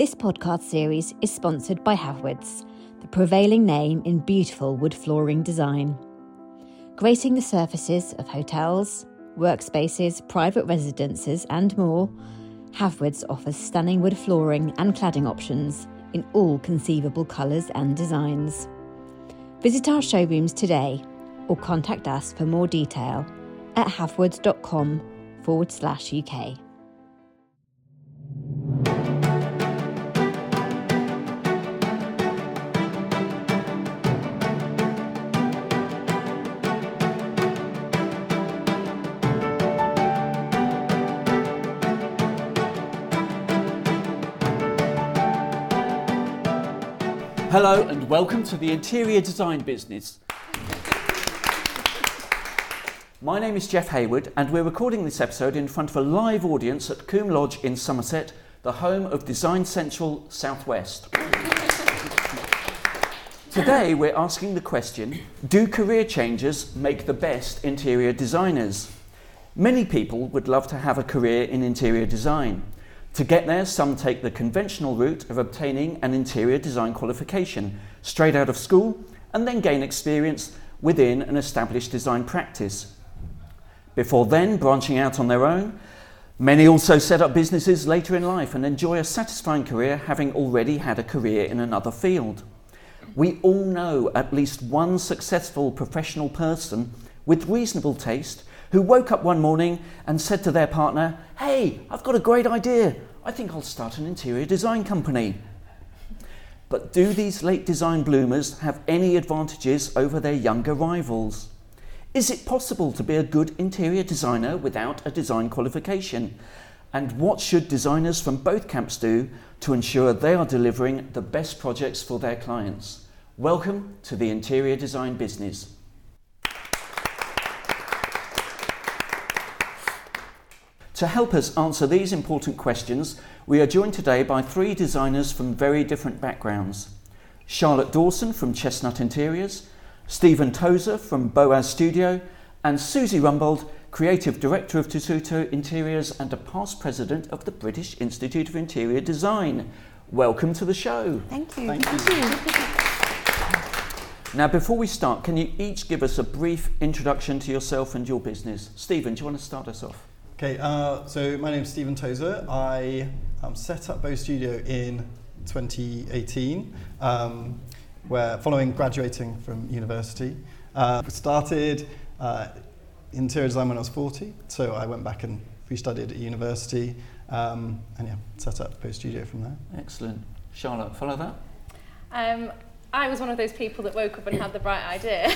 This podcast series is sponsored by Havwoods, the prevailing name in beautiful wood flooring design. Gracing the surfaces of hotels, workspaces, private residences, and more, Havwoods offers stunning wood flooring and cladding options in all conceivable colours and designs. Visit our showrooms today or contact us for more detail at havwoods.com forward slash UK. Hello and welcome to the interior design business. My name is Jeff Hayward and we're recording this episode in front of a live audience at Combe Lodge in Somerset, the home of Design Central Southwest. Today we're asking the question Do career changes make the best interior designers? Many people would love to have a career in interior design. To get there, some take the conventional route of obtaining an interior design qualification straight out of school and then gain experience within an established design practice. Before then, branching out on their own, many also set up businesses later in life and enjoy a satisfying career having already had a career in another field. We all know at least one successful professional person with reasonable taste who woke up one morning and said to their partner, Hey, I've got a great idea. I think I'll start an interior design company. But do these late design bloomers have any advantages over their younger rivals? Is it possible to be a good interior designer without a design qualification? And what should designers from both camps do to ensure they are delivering the best projects for their clients? Welcome to the interior design business. To help us answer these important questions, we are joined today by three designers from very different backgrounds. Charlotte Dawson from Chestnut Interiors, Stephen Tozer from Boaz Studio, and Susie Rumbold, Creative Director of Tessuto Interiors and a past president of the British Institute of Interior Design. Welcome to the show. Thank you. Thank you. Now, before we start, can you each give us a brief introduction to yourself and your business? Stephen, do you want to start us off? Okay, uh, so my name is Stephen Tozer. I um, set up Boaz Studio in 2018, um, where following graduating from university, uh, started uh, interior design when I was 40. So I went back and restudied at university, um, and yeah, set up Boaz Studio from there. Excellent, Charlotte. Follow that. I was one of those people that woke up and had the bright idea.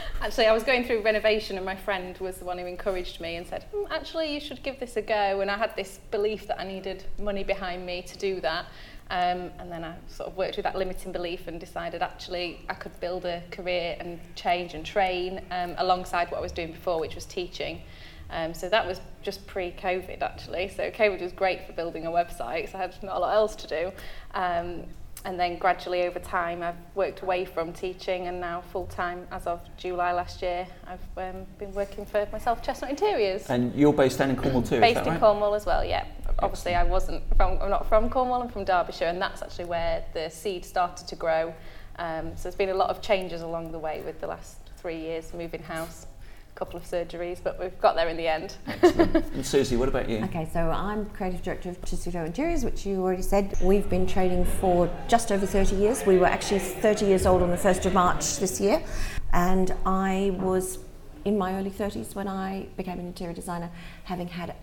actually, I was going through renovation and my friend was the one who encouraged me and said, mm, actually, you should give this a go. And I had this belief that I needed money behind me to do that. Um, and then I sort of worked with that limiting belief and decided actually I could build a career and change and train um, alongside what I was doing before, which was teaching. Um, so that was just pre-COVID actually. So COVID was great for building a website, so I had not a lot else to do. Um, and then gradually over time I've worked away from teaching and now full time as of July last year I've um, been working for myself Chestnut Interiors. And you're based down in Cornwall too, Based in right? Cornwall as well, yeah. Obviously I wasn't from, I'm not from Cornwall, I'm from Derbyshire and that's actually where the seed started to grow. Um, so there's been a lot of changes along the way with the last three years, moving house, couple of surgeries, but we've got there in the end. and Susie, what about you? Okay, so I'm creative director of Tessuto Interiors, which you already said. We've been trading for just over 30 years. We were actually 30 years old on the 1st of March this year, and I was in my early 30s when I became an interior designer, having had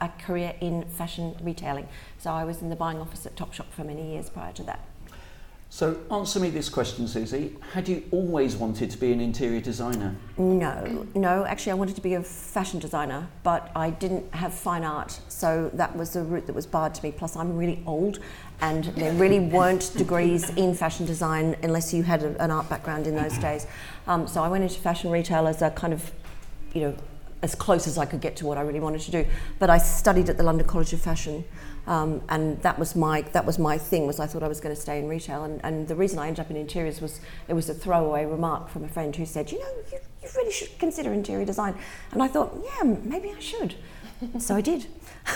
a career in fashion retailing. So I was in the buying office at Topshop for many years prior to that. So answer me this question, Susie. Had you always wanted to be an interior designer? No, no. Actually, I wanted to be a fashion designer, but I didn't have fine art, so that was the route that was barred to me. Plus, I'm really old, and there really weren't degrees in fashion design unless you had a, an art background in those days. Um, so I went into fashion retail as a kind of, you know, as close as I could get to what I really wanted to do. But I studied at the London College of Fashion. Um, and that was my that was my thing was I thought I was going to stay in retail and, and the reason I ended up in interiors was it was a throwaway remark from a friend who said you know you, you really should consider interior design and I thought yeah maybe I should so I did.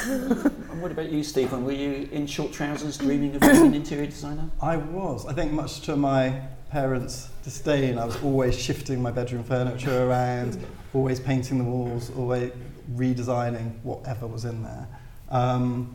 and what about you, Stephen? Were you in short trousers dreaming of being an interior designer? I was. I think much to my parents' disdain, I was always shifting my bedroom furniture around, always painting the walls, always redesigning whatever was in there. Um,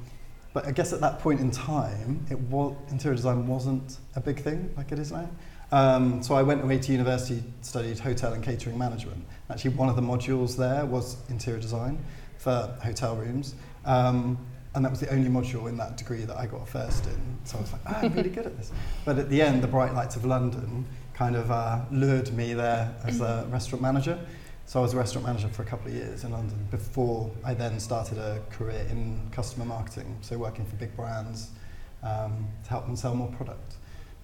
but I guess at that point in time, it was, interior design wasn't a big thing like it is now. Um, so I went away to university, studied hotel and catering management. Actually, one of the modules there was interior design for hotel rooms. Um, and that was the only module in that degree that I got first in. So I was like, oh, I'm really good at this. But at the end, the Bright Lights of London kind of uh, lured me there as a restaurant manager. So I was a restaurant manager for a couple of years in London before I then started a career in customer marketing, so working for big brands um, to help them sell more product.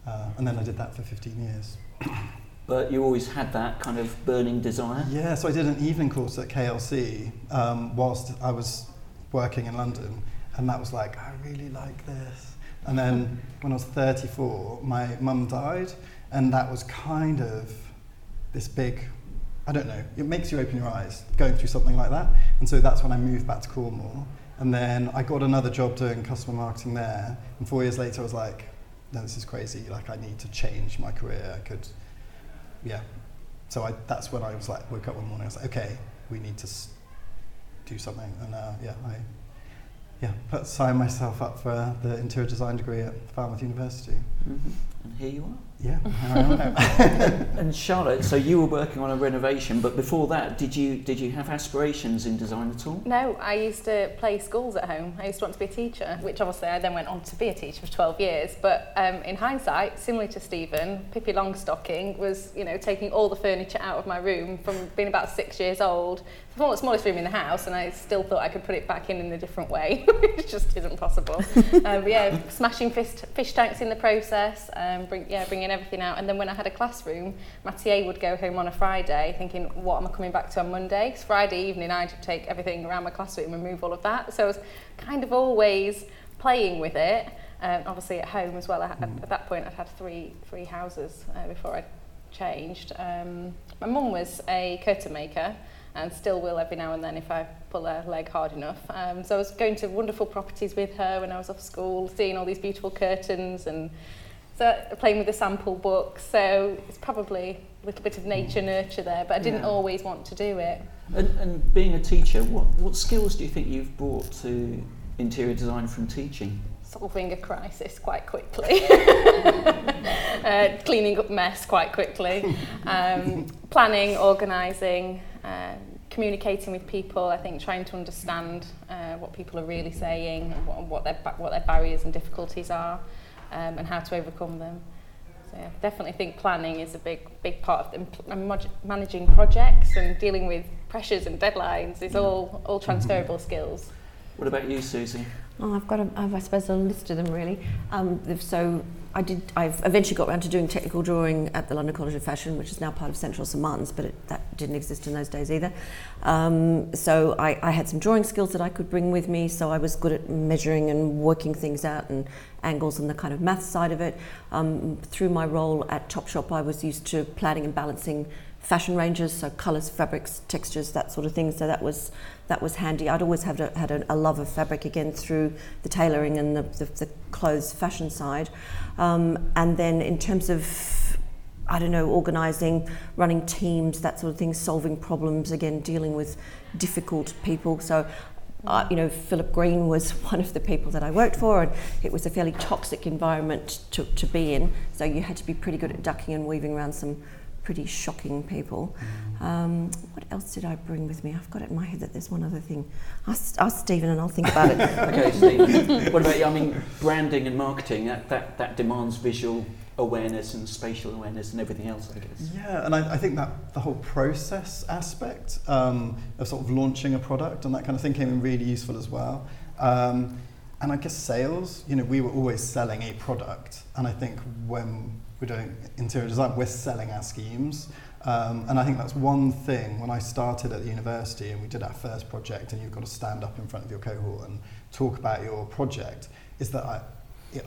Uh, and then I did that for 15 years. But you always had that kind of burning desire? Yeah, so I did an evening course at KLC um, whilst I was working in London, and that was like, I really like this. And then when I was 34, my mum died, and that was kind of this big, I don't know, it makes you open your eyes going through something like that. And so that's when I moved back to Cornwall. And then I got another job doing customer marketing there. And four years later, I was like, no, this is crazy. Like, I need to change my career. I could, yeah. So I, that's when I was like, woke up one morning. I was like, okay, we need to do something. And uh, yeah, I yeah put signed myself up for the interior design degree at Falmouth University. Mm-hmm. And here you are. Yeah, here I am now. And Charlotte, so you were working on a renovation, but before that, did you did you have aspirations in design at all? No, I used to play schools at home. I used to want to be a teacher, which obviously I then went on to be a teacher for 12 years. But um, in hindsight, similar to Stephen, Pippi Longstocking was, you know, taking all the furniture out of my room from being about six years old. It's the smallest room in the house, and I still thought I could put it back in in a different way, which just isn't possible. um, but yeah, smashing fish, fish tanks in the process, um, bring, yeah, bringing everything out. And then when I had a classroom, my TA would go home on a Friday thinking, what am I coming back to on Monday? 'Cause Friday evening, I'd take everything around my classroom and move all of that. So I was kind of always playing with it. Um, obviously at home as well. I had, at that point, I'd had three, three houses uh, before I changed. Um, my mum was a curtain maker and still will every now and then if I pull her leg hard enough. Um, so I was going to wonderful properties with her when I was off school, seeing all these beautiful curtains and so playing with the sample book. So it's probably a little bit of nature nurture there, but I didn't Yeah. always want to do it. And, and being a teacher, what, what skills do you think you've brought to interior design from teaching? solving a crisis quite quickly, uh, cleaning up mess quite quickly, um, planning, organising, um, communicating with people. I think trying to understand uh, what people are really saying, and what, what their what their barriers and difficulties are, um, and how to overcome them. So yeah, definitely think planning is a big big part of them. And mod- managing projects and dealing with pressures and deadlines is all all transferable skills. What about you, Susie? Oh, I've got, a, I've, I suppose, a list of them really. Um, so I did. I've eventually got around to doing technical drawing at the London College of Fashion, which is now part of Central St Martin's, but it, that didn't exist in those days either. Um, so I, I had some drawing skills that I could bring with me. So I was good at measuring and working things out and angles and the kind of math side of it. Um, through my role at Topshop, I was used to planning and balancing fashion ranges, so colours, fabrics, textures, that sort of thing. So that was that was handy. I'd always had a, had a, a love of fabric again through the tailoring and the, the, the clothes fashion side. Um, and then in terms of I don't know, organising, running teams, that sort of thing, solving problems, again, dealing with difficult people. So, uh, you know, Philip Green was one of the people that I worked for, and it was a fairly toxic environment to, to be in. So, you had to be pretty good at ducking and weaving around some pretty shocking people. Um, what else did I bring with me? I've got it in my head that there's one other thing. Ask, ask Stephen and I'll think about it. Okay, Steve. what about you? I mean, branding and marketing, that, that, that demands visual awareness and spatial awareness and everything else, I guess. Yeah, and I, I think that the whole process aspect um, of sort of launching a product and that kind of thing came in really useful as well. Um, and I guess sales, you know, we were always selling a product, and I think when we're doing interior design, we're selling our schemes. Um, and I think that's one thing when I started at the university and we did our first project, and you've got to stand up in front of your cohort and talk about your project, is that I,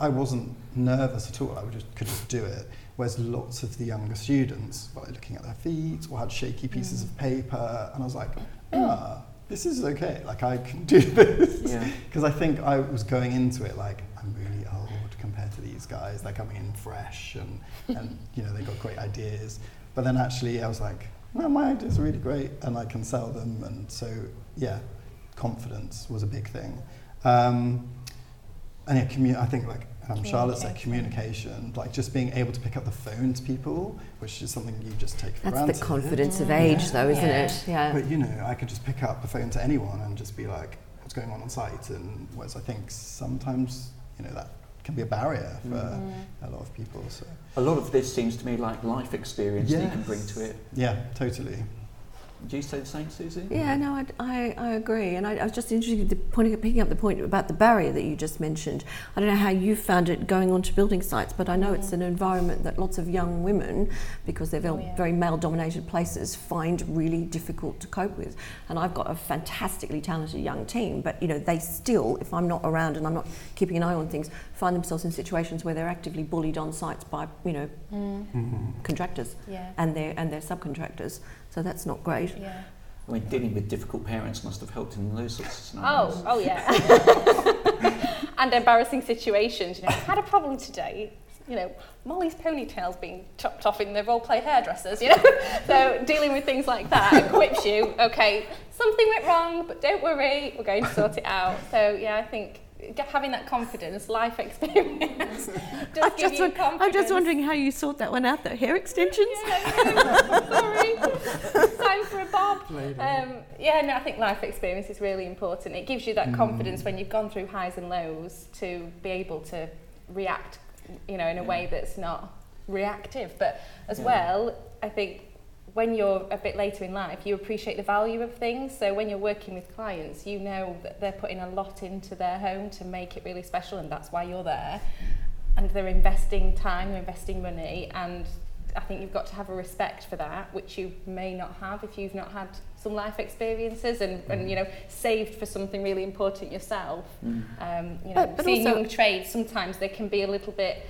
I wasn't nervous at all. I would just, could just do it. Whereas lots of the younger students were looking at their feet or had shaky pieces of paper, and I was like, ah, this is okay. Like I can do this. Yeah. Because I think I was going into it like I'm really old compared to these guys. They're coming in fresh and and you know they've got great ideas. But then actually I was like, well, my ideas are really great and I can sell them. And so yeah, confidence was a big thing. Um, and yeah, commu- I think like um, Charlotte said, communication, like just being able to pick up the phone to people, which is something you just take for That's granted. the confidence of age, though, isn't Yeah. it? Yeah. But you know, I could just pick up the phone to anyone and just be like, "What's going on on site?" And whereas I think sometimes, you know, that can be a barrier for a lot of people. So A lot of this seems to me like life experience that you can bring to it. yeah, totally. Do you say the same, Susie? Yeah, no, I, I, I agree. And I, I was just interested in the point, picking up the point about the barrier that you just mentioned. I don't know how you found it going onto building sites, but I know it's an environment that lots of young women, because they're oh, very, Oh, yeah. very male dominated places, find really difficult to cope with. And I've got a fantastically talented young team, but you know, they still, if I'm not around and I'm not keeping an eye on things, find themselves in situations where they're actively bullied on sites by, you know, mm. contractors Yeah. and their and their subcontractors. So that's not great. Yeah. I mean, dealing with difficult parents must have helped in those sorts of oh, scenarios. Oh, oh yeah. and embarrassing situations. You know, had a problem today. You know, Molly's ponytail's being chopped off in the role play hairdressers. You know, so dealing with things like that equips you. Okay, something went wrong, but don't worry, we're going to sort it out. So yeah, I think g- having that confidence, life experience, does I'm give just, you confidence. I'm just wondering how you sort that one out, though. Hair extensions? Yeah, sorry. Time for a bob. Um, yeah, no, I think life experience is really important. It gives you that confidence when you've gone through highs and lows to be able to react, you know, in a way that's not reactive. But as Yeah. well, I think when you're a bit later in life, you appreciate the value of things. So when you're working with clients, you know that they're putting a lot into their home to make it really special, and that's why you're there. And they're investing time, they're investing money, and I think you've got to have a respect for that, which you may not have if you've not had some life experiences and, and you know saved for something really important yourself. Mm. Um, you know, But- but seeing also- young trades sometimes they can be a little bit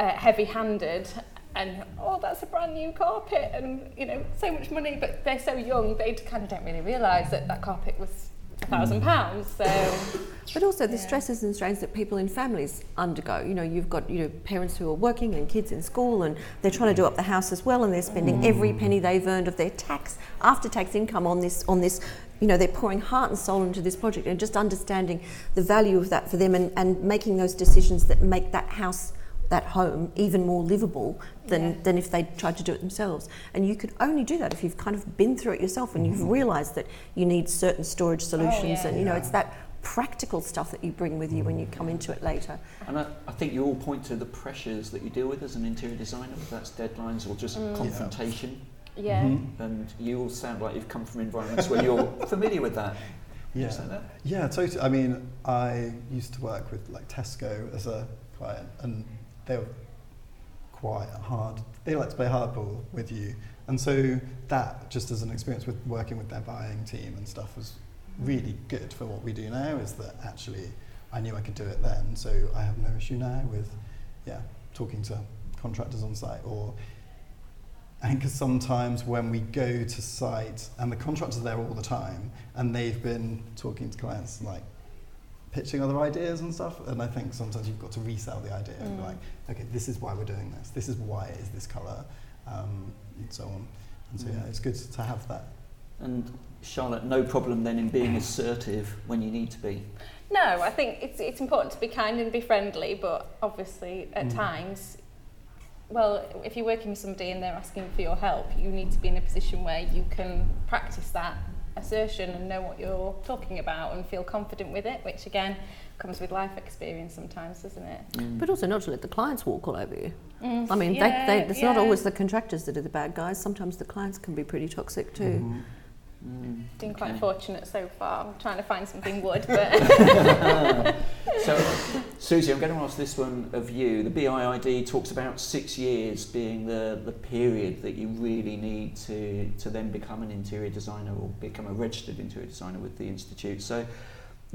uh, heavy-handed. And oh, that's a brand new carpet, and you know, so much money. But they're so young, they kind of don't really realise that that carpet was a thousand mm. pounds. So But also the Yeah. stresses and strains that people in families undergo. You know, you've got you know parents who are working and kids in school, and they're trying to do up the house as well, and they're spending mm. every penny they've earned of their tax after tax income on this on this. You know, they're pouring heart and soul into this project, and just understanding the value of that for them, and, and making those decisions that make that house. That home even more livable than, Yeah. than if they tried to do it themselves. And you could only do that if you've kind of been through it yourself and you've realised that you need certain storage solutions. yeah. And you know, it's that practical stuff that you bring with you when you come into it later. And I, I think you all point to the pressures that you deal with as an interior designer, whether that's deadlines or just confrontation. yeah, Mhm. And you all sound like you've come from environments where you're familiar with that. Would Yeah. you that? Yeah, totally. I mean, I used to work with like Tesco as a client, and they were quite hard. They like to play hardball with you, and so that just as an experience with working with their buying team and stuff was really good for what we do now. Is that actually I knew I could do it then, so I have no issue now with yeah talking to contractors on site or I think 'cause sometimes when we go to site and the contractors are there all the time and they've been talking to clients like pitching other ideas and stuff and I think sometimes you've got to resell the idea and be Mm. like okay this is why we're doing this this is why it is this colour um, and so on and so Mm. yeah it's good to have that And Charlotte, no problem then in being assertive when you need to be. No, I think it's it's important to be kind and be friendly, but obviously at Mm. times, well, if you're working with somebody and they're asking for your help, you need to be in a position where you can practice that assertion and know what you're talking about and feel confident with it, which again comes with life experience sometimes, doesn't it? Mm. But also not to let the clients walk all over you. Mm, I mean, yeah, they, they, it's not always the contractors that are the bad guys. Sometimes the clients can be pretty toxic too. Mhm. Mm, Been quite okay. fortunate so far. I'm trying to find something wood, but so, Susie, I'm going to ask this one of you. The BIID talks about six years being the, the period that you really need to, to then become an interior designer or become a registered interior designer with the Institute. So,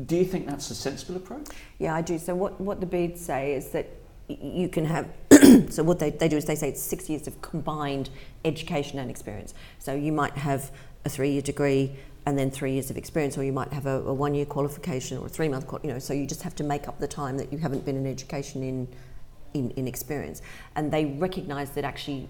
do you think that's a sensible approach? Yeah, I do. So what, what the beads say is that you can have, so what they, they do is they say it's six years of combined education and experience. So you might have a three-year degree and then three years of experience, or you might have a, a one year qualification or a three month, you know, so you just have to make up the time that you haven't been in education in, in, in experience. And they recognise that actually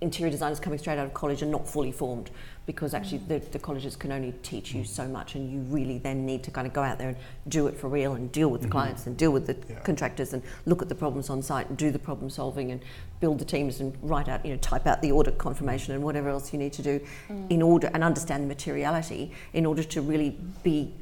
interior designers coming straight out of college are not fully formed because actually mm. the, the colleges can only teach you so much and you really then need to kind of go out there and do it for real and deal with the mm-hmm. clients and deal with the Yeah. contractors and look at the problems on site and do the problem solving and build the teams and write out you know type out the audit confirmation and whatever else you need to do mm. in order and understand the materiality in order to really be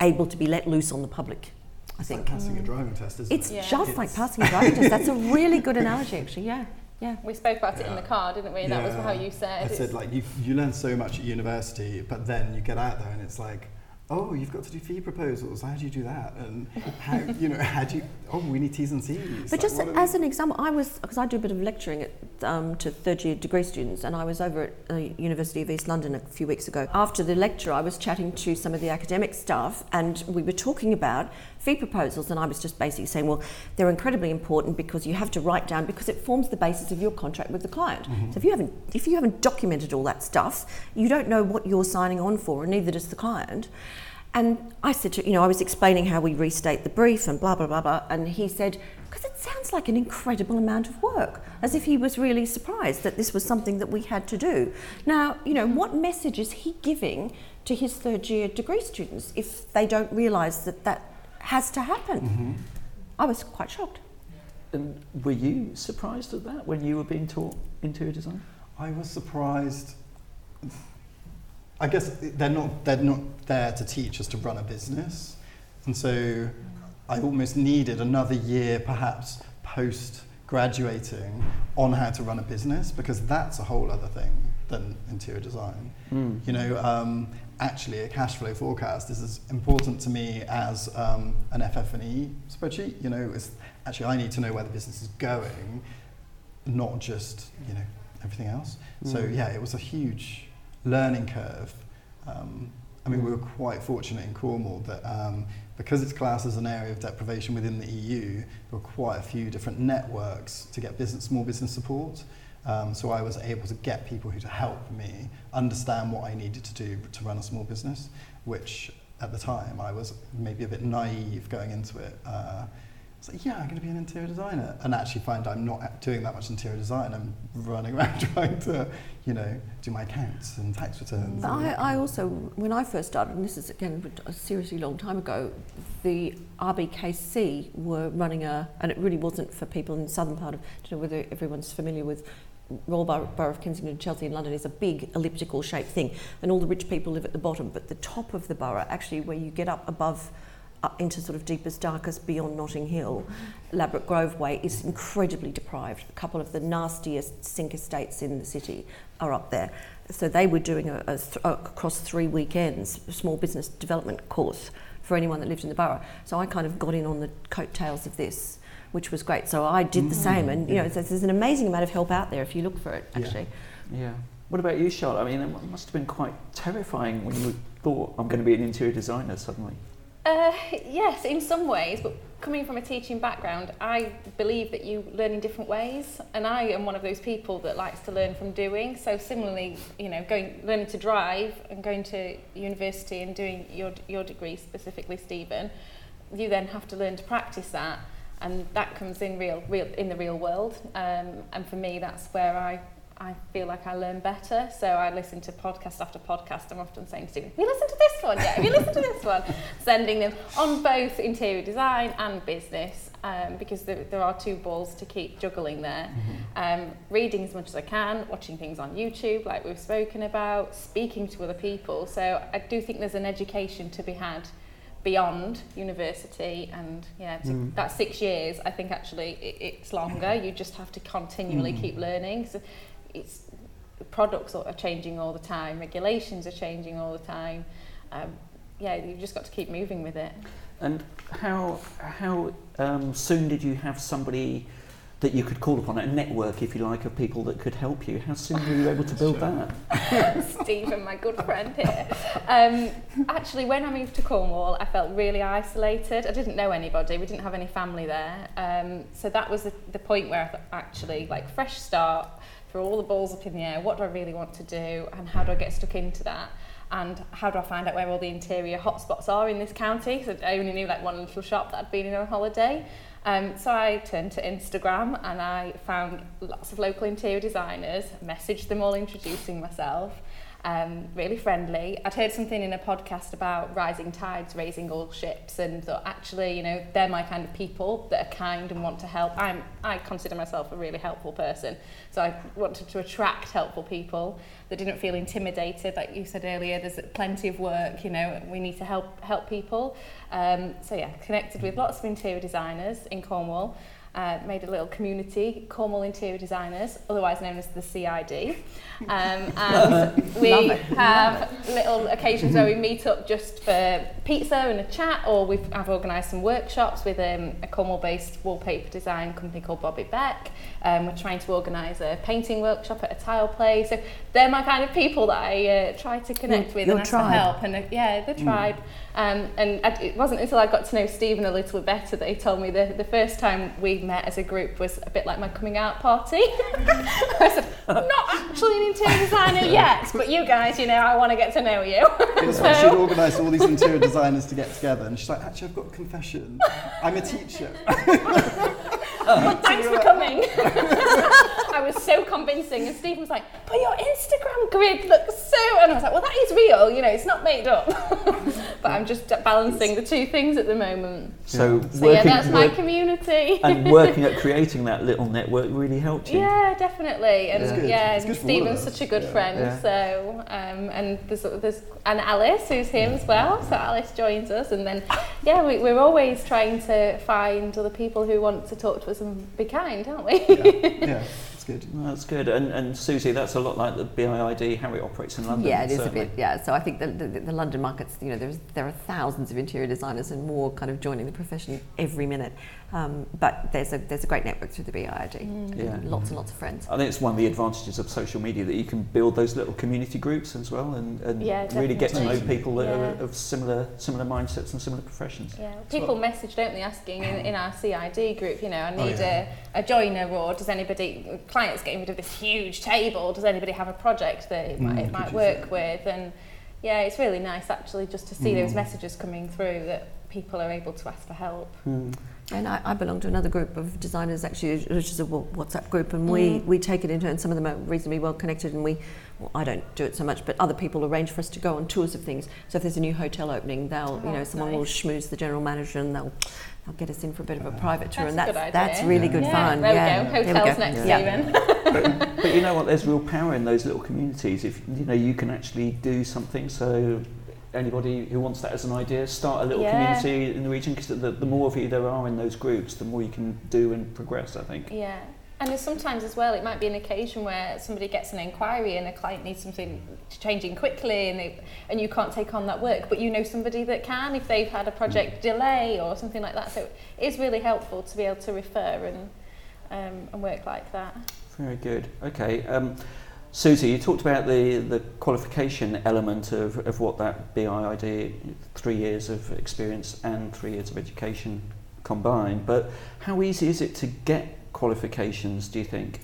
able to be let loose on the public I It's think like passing a mm. driving test, isn't it's it? Yeah. just like It's- passing a driving test that's a really good analogy actually yeah yeah We spoke about it in the car, didn't we? That was how you said. I said it's- like you you learn so much at university, but then you get out there and it's like, oh, you've got to do fee proposals. How do you do that? And how you know how do you? Oh, we need T's and C's. But Like, just as we- an example, I was because I do a bit of lecturing at, um, to third year degree students, and I was over at the University of East London a few weeks ago. After the lecture, I was chatting to some of the academic staff, and we were talking about fee proposals, and I was just basically saying, well, they're incredibly important because you have to write down because it forms the basis of your contract with the client. Mm-hmm. So if you haven't if you haven't documented all that stuff, you don't know what you're signing on for, and neither does the client. And I said to, you know, I was explaining how we restate the brief and blah, blah, blah, blah. And he said, because it sounds like an incredible amount of work, as if he was really surprised that this was something that we had to do. Now, you know, what message is he giving to his third year degree students if they don't realise that that has to happen? I was quite shocked. And were you surprised at that when you were being taught interior design? I was surprised. I guess they're not they're not there to teach us to run a business, and so I almost needed another year, perhaps post graduating, on how to run a business because that's a whole other thing than interior design. You know, um, actually, a cash flow forecast is as important to me as um, an FF&E spreadsheet. You know, it's, actually, I need to know where the business is going, not just you know everything else. So yeah, it was a huge learning curve. Um, I mean, we were quite fortunate in Cornwall that um, because it's classed as an area of deprivation within the EU, there were quite a few different networks to get business, small business support. Um, so I was able to get people who to help me understand what I needed to do to run a small business, which at the time I was maybe a bit naive going into it. Uh, was like, yeah, I'm going to be an interior designer, and actually find I'm not doing that much interior design. I'm running around trying to, you know, do my accounts and tax returns. And- I, I also, when I first started, and this is again a seriously long time ago, the RBKC were running a, and it really wasn't for people in the southern part of, I don't know whether everyone's familiar with Royal Borough, of Kensington, and Chelsea in London is a big elliptical shaped thing, and all the rich people live at the bottom, but the top of the borough, actually where you get up above up into sort of deepest, darkest beyond Notting Hill, Ladbroke Grove Way is incredibly deprived. A couple of the nastiest sink estates in the city are up there. So they were doing a, a th- across three weekends a small business development course for anyone that lived in the borough. So I kind of got in on the coattails of this, which was great. So I did the same, and you know, there's, there's an amazing amount of help out there if you look for it. Yeah. Actually, Yeah. What about you, Charlotte? I mean, it must have been quite terrifying when you thought, I'm going to be an interior designer suddenly. Uh, yes, in some ways, but coming from a teaching background, I believe that you learn in different ways, and I am one of those people that likes to learn from doing. So similarly, you know, going learning to drive and going to university and doing your your degree specifically, Stephen, you then have to learn to practice that, and that comes in real real in the real world. Um, and for me, that's where I. I feel like I learn better, so I listen to podcast after podcast. I'm often saying to Stephen, "Have you listened to this one yet? Have you listened to this one?" Sending them on both interior design and business, um, because there, there are two balls to keep juggling there. Um, reading as much as I can, watching things on YouTube, like we've spoken about, speaking to other people. So I do think there's an education to be had beyond university and yeah to, that six years i think actually it, it's longer. You just have to continually keep learning. So it's products are changing all the time. Regulations are changing all the time. Um, yeah you've just got to keep moving with it. And how, how um, soon did you have somebody that you could call upon, a network, if you like, of people that could help you? How soon were you able to build that? Stephen, my good friend here. Um, actually, when I moved to Cornwall, I felt really isolated. I didn't know anybody. We didn't have any family there. Um, so that was the, the point where I thought, actually, like, fresh start, throw all the balls up in the air. What do I really want to do? And how do I get stuck into that? and how do I find out where all the interior hotspots are in this county? Because I only knew like one little shop that I'd been in on holiday. Um, so I turned to Instagram and I found lots of local interior designers, messaged them all introducing myself, um, really friendly. I'd heard something in a podcast about rising tides raising all ships, and thought actually, you know, they're my kind of people that are kind and want to help. I'm, I consider myself a really helpful person, so I wanted to attract helpful people that didn't feel intimidated. Like you said earlier, there's plenty of work. You know, we need to help help people. Um, so yeah, connected with lots of interior designers in Cornwall. Uh, made a little community, Cornwall Interior Designers, otherwise known as the CID. Um, and we have little occasions where we meet up just for pizza and a chat, or we've I've organised some workshops with um, a Cornwall-based wallpaper design company called Bobbi Beck. Um, we're trying to organise a painting workshop at a tile play. So they're my kind of people that I uh, try to connect Your- with your and ask for help. And uh, yeah, the tribe. Um, and I, it wasn't until I got to know Stephen a little bit better that he told me the, the first time we met as a group was a bit like my coming out party. I said, I'm not actually an interior designer yet, but you guys, you know, I want to get to know you. Was she'd organised all these interior designers to get together, and she's like, actually, I've got a confession. I'm a teacher. But thanks for coming. I was so convincing, and Stephen was like, "But your Instagram grid looks so," and I was like, "Well, that is real. You know, it's not made up." but I'm just balancing the two things at the moment. So, So yeah, that's my work- community. and working at creating that little network really helped you. Yeah, definitely. And It's good. yeah, and good for all of Stephen's such a good Yeah. friend. Yeah. So um, and there's there's and Alice who's him as well. So Alice joins us, and then yeah, we, we're always trying to find other people who want to talk to us and be kind, aren't we? Yeah, yeah it's good. No, That's good. And, and Susie, that's a lot like the BIID, how it operates in London. Yeah, it is certainly. a bit. Yeah, so I think the, the, the London markets, you know, there's there are thousands of interior designers and more kind of joining the profession every minute. Um, but there's a there's a great network through the BIID. Yeah. Lots and lots of friends. I think it's one of the advantages of social media that you can build those little community groups as well and, and Yeah, really get to know people that are of similar similar mindsets and similar professions. Yeah, people message, don't they, asking in, in our CID group, you know, I Oh, need yeah. a, a joiner or does anybody, clients getting rid of this huge table, does anybody have a project that it might, Mm, it might work with? And yeah, it's really nice actually just to see those Mm. messages coming through that people are able to ask for help. Hmm. And I, I belong to another group of designers, actually, which is a WhatsApp group, and we, mm. we take it in turn. Some of them are reasonably well connected, and we, well, I don't do it so much, but other people arrange for us to go on tours of things. So if there's a new hotel opening, they'll, you Oh, know, someone will schmooze the general manager, and they'll, they'll get us in for a bit of a private tour, That's and a that's good that's really Yeah. good yeah, fun. there yeah, we go, There we hotels go. next Yeah. Stephen. But you know what? There's real power in those little communities. If you know you can actually do something. So anybody who wants that as an idea, start a little Yeah. community in the region. Because the, the more of you there are in those groups, the more you can do and progress. I think. Yeah. And sometimes as well, it might be an occasion where somebody gets an inquiry and a client needs something changing quickly and, they, and you can't take on that work, but you know somebody that can if they've had a project delay or something like that. So it is really helpful to be able to refer and, um, and work like that. Very good. Okay. Um, Susie, you talked about the, the qualification element of, of what that BIID, three years of experience and three years of education combined, but how easy is it to get qualifications, do you think?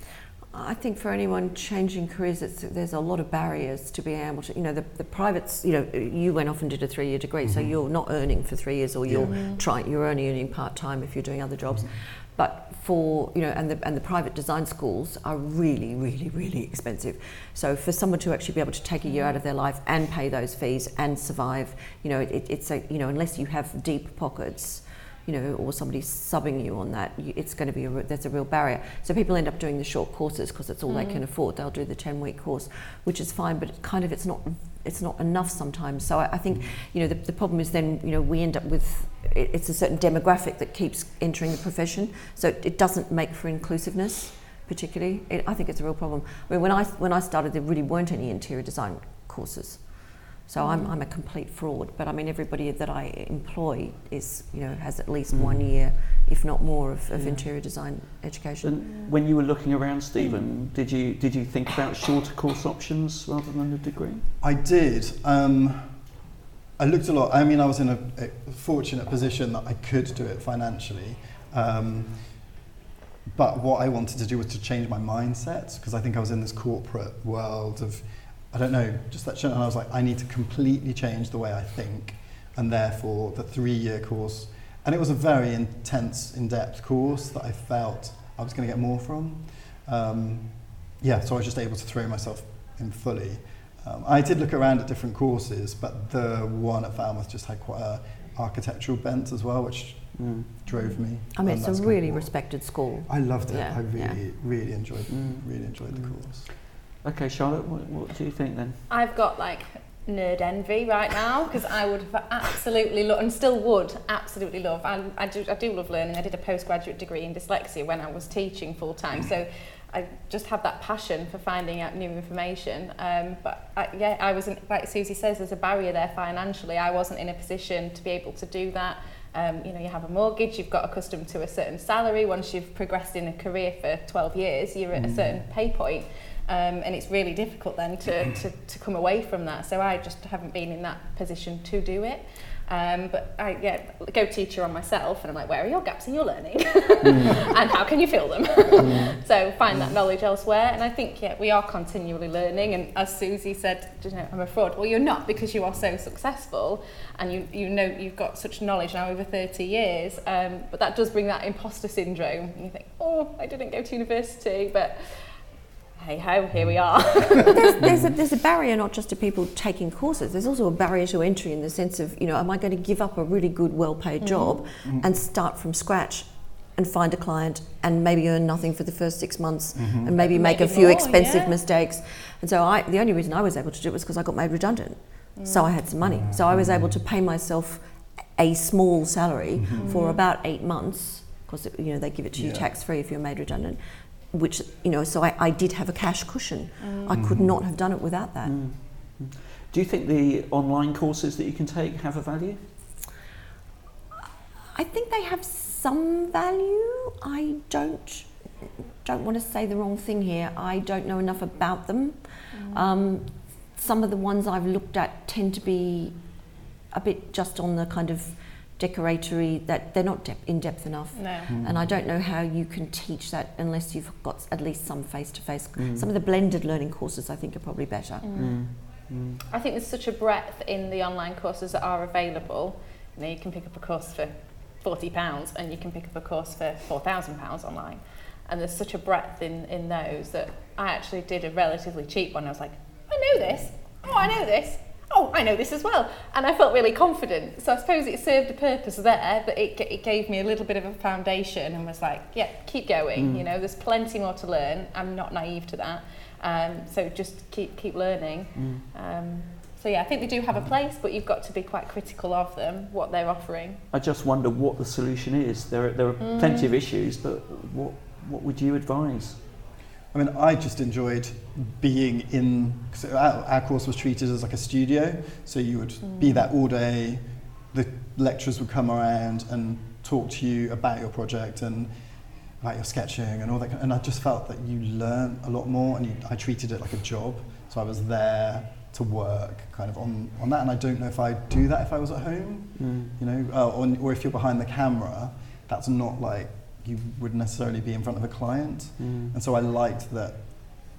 I think for anyone changing careers, it's, there's a lot of barriers to being able to, you know, the, the privates, you know, you went off and did a three-year degree, so mm-hmm. you're not earning for three years, or you're trying, you're only earning part-time if you're doing other jobs. Mm-hmm. But for, you know, and the, and the private design schools are really, really, really expensive. So for someone to actually be able to take a year out of their life and pay those fees and survive, you know, it, it's a, you know, unless you have deep pockets, you know, or somebody subbing you on that, you, it's going to be a, there's a real barrier. So people end up doing the short courses because it's all they can mm. afford. They'll do the 10 week course, which is fine, but it kind of it's not it's not enough sometimes. So I, I think mm. you know the, the problem is then you know we end up with it, it's a certain demographic that keeps entering the profession, so it, it doesn't make for inclusiveness particularly. It, I think it's a real problem. I mean, when I when I started, there really weren't any interior design courses. So I'm, I'm a complete fraud, but I mean everybody that I employ is you know has at least one year, if not more, of, of interior design education. And when you were looking around, Stephen, did you did you think about shorter course options rather than a degree? I did. Um, I looked a lot. I mean, I was in a, a fortunate position that I could do it financially. Um, but what I wanted to do was to change my mindset because I think I was in this corporate world of I don't know, just that, and I was like, I need to completely change the way I think, and therefore the three-year course, and it was a very intense, in-depth course that I felt I was going to get more from. Um, yeah, so I was just able to throw myself in fully. Um, I did look around at different courses, but the one at Falmouth just had quite a architectural bent as well, which mm. drove me. I mean, it's a really respected school. I loved it. Yeah, I really, yeah. really enjoyed, mm. really enjoyed mm. the course. Okay, Charlotte, what, what do you think then? I've got like nerd envy right now because I would have absolutely loved and still would absolutely love. I, I, do, I do love learning. I did a postgraduate degree in dyslexia when I was teaching full time. So I just have that passion for finding out new information. Um, but I, yeah, I wasn't, like Susie says, there's a barrier there financially. I wasn't in a position to be able to do that. Um, you know, you have a mortgage, you've got accustomed to a certain salary. Once you've progressed in a career for 12 years, you're at a certain pay point. Um, and it's really difficult then to, to, to come away from that. So I just haven't been in that position to do it. Um, but I yeah, go teacher on myself, and I'm like, where are your gaps in your learning, mm. and how can you fill them? mm. So find that knowledge elsewhere, and I think yeah, we are continually learning. And as Susie said, you know, I'm a fraud. Well, you're not because you are so successful, and you you know you've got such knowledge now over 30 years. Um, but that does bring that imposter syndrome, and you think, oh, I didn't go to university, but hey ho, here we are. there's, there's, a, there's a barrier not just to people taking courses, there's also a barrier to entry in the sense of, you know, am I going to give up a really good, well paid mm. job mm. and start from scratch and find a client and maybe earn nothing for the first six months mm-hmm. and maybe make, make a few more, expensive yeah. mistakes. And so I, the only reason I was able to do it was because I got made redundant. Mm. So I had some money. So I was able to pay myself a small salary mm-hmm. for about eight months because you know they give it to you yeah. tax free if you're made redundant which you know so I, I did have a cash cushion. Mm. i could not have done it without that. Mm. do you think the online courses that you can take have a value? I think they have some value. I don't don't want to say the wrong thing here. I don't know enough about them. Mm. um, some of the ones i've looked at tend to be a bit just on the kind of decoratory that they're not de- in depth enough. No. Mm. And I don't know how you can teach that unless you've got at least some face to face. Some of the blended learning courses I think are probably better. Mm. Mm. I think there's such a breadth in the online courses that are available. You know, you can pick up a course for forty pounds and you can pick up a course for four thousand pounds online. And there's such a breadth in, in those that I actually did a relatively cheap one. I was like, I know this. Oh, I know this oh, I know this as well. And I felt really confident. So I suppose it served a purpose there, but it, it gave me a little bit of a foundation and was like, yeah, keep going. Mm. You know, there's plenty more to learn. I'm not naive to that. Um, so just keep keep learning. Mm. Um, so yeah, I think they do have a place, but you've got to be quite critical of them, what they're offering. I just wonder what the solution is. There are, there are mm. plenty of issues, but what what would you advise? I mean, I just enjoyed being in. Cause our, our course was treated as like a studio, so you would mm. be there all day. The lecturers would come around and talk to you about your project and about your sketching and all that. And I just felt that you learn a lot more, and you, I treated it like a job. So I was there to work kind of on, on that. And I don't know if I'd do that if I was at home, mm. you know, uh, or, or if you're behind the camera. That's not like you would necessarily be in front of a client. Mm. And so I liked that,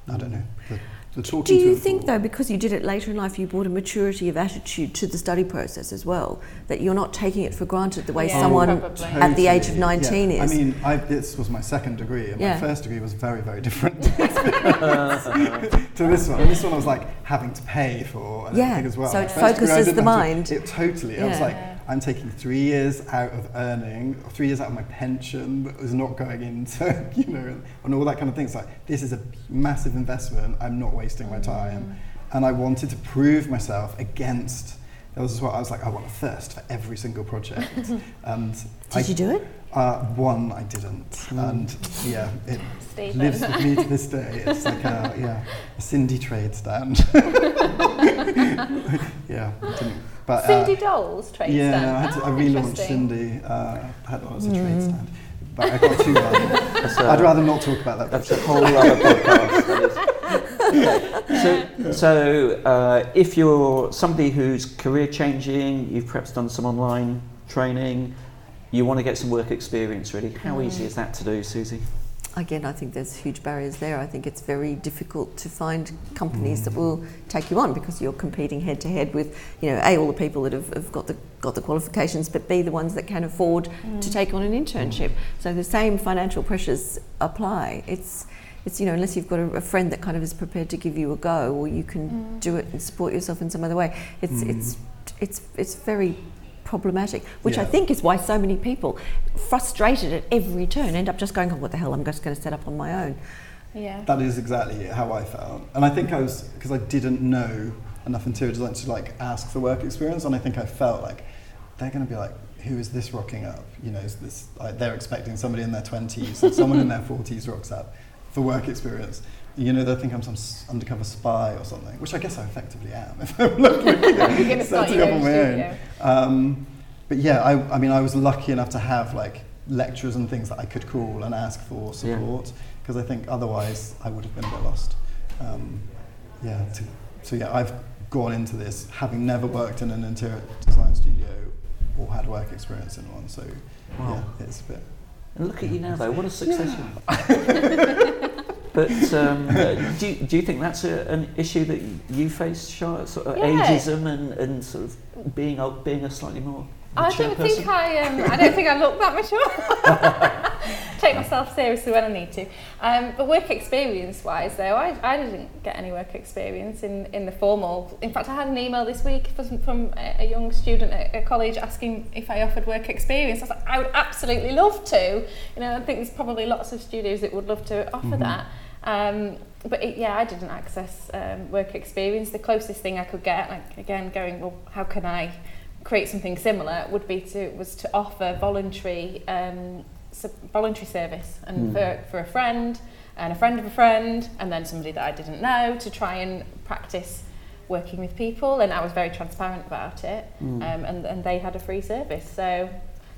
I don't know, the, the talking Do you think, though, because you did it later in life, you brought a maturity of attitude to the study process as well, that you're not taking it for granted the way yeah, someone totally. at the age of 19 yeah. is? I mean, I, this was my second degree, and yeah. my first degree was very, very different to this one. And this one I was like having to pay for and yeah. as well. So it focuses the mind. To, it totally. I was like, I'm taking three years out of earning, three years out of my pension that was not going into, you know, and all that kind of thing. It's like, this is a massive investment. I'm not wasting my time. Mm. And I wanted to prove myself against, that was what I was like, I want a thirst for every single project. and Did I, you do it? Uh, one I didn't, mm. and yeah, it lives with me to this day. It's like a yeah, a Sindy trade stand. yeah, didn't but, uh, Sindy Dolls trade yeah, stand. Yeah, I, to, oh, I relaunched Sindy. Uh, had it as a mm. trade stand. But I got too long. I'd rather not talk about that. That's a whole other podcast. So, so uh, if you're somebody who's career changing, you've perhaps done some online training, you want to get some work experience really, how mm. easy is that to do, Susie? Again, I think there's huge barriers there. I think it's very difficult to find companies that mm. will take you on because you're competing head to head with, you know, a all the people that have, have got the got the qualifications, but b the ones that can afford to mm. take on an internship. Mm. So the same financial pressures apply. It's it's you know unless you've got a, a friend that kind of is prepared to give you a go, or you can do it and support yourself in some other way. It's it's it's it's very problematic, which I think is why so many people, frustrated at every turn, end up just going, "Oh, what the hell? I'm just going to set up on my own." Yeah. That is exactly how I felt, and I think I was because I didn't know enough interior design to like ask for work experience, and I think I felt like they're going to be like, "Who is this rocking up?" You know, is this like they're expecting somebody in their twenties, and someone in their forties rocks up for work experience. You know, they think I'm some s- undercover spy or something, which I guess I effectively am if I'm looking You're gonna start setting your up own on my own. Um, but yeah, I, I mean, I was lucky enough to have like lecturers and things that I could call and ask for support because I think otherwise I would have been a bit lost. Um, yeah, to, so yeah, I've gone into this having never worked in an interior design studio or had work experience in one. So Wow. yeah, it's a bit. And look at you now, though. What a success! you but um, uh, do, you, do you think that's a, an issue that you face, Charlotte? Sort of Yeah. ageism and, and sort of being being a slightly more I don't person? think I um, I don't think I look that mature. Take myself seriously when I need to. Um, but work experience wise though, I, I didn't get any work experience in, in the formal. In fact, I had an email this week from, from a, a young student at a college asking if I offered work experience. I was like, I would absolutely love to. You know, I think there's probably lots of studios that would love to offer that. Um, but it, yeah, I didn't access um, work experience. The closest thing I could get, like again, going, well, how can I create something similar? Would be to was to offer voluntary um, voluntary service, and for for a friend and a friend of a friend, and then somebody that I didn't know to try and practice working with people. And I was very transparent about it, um, and and they had a free service. So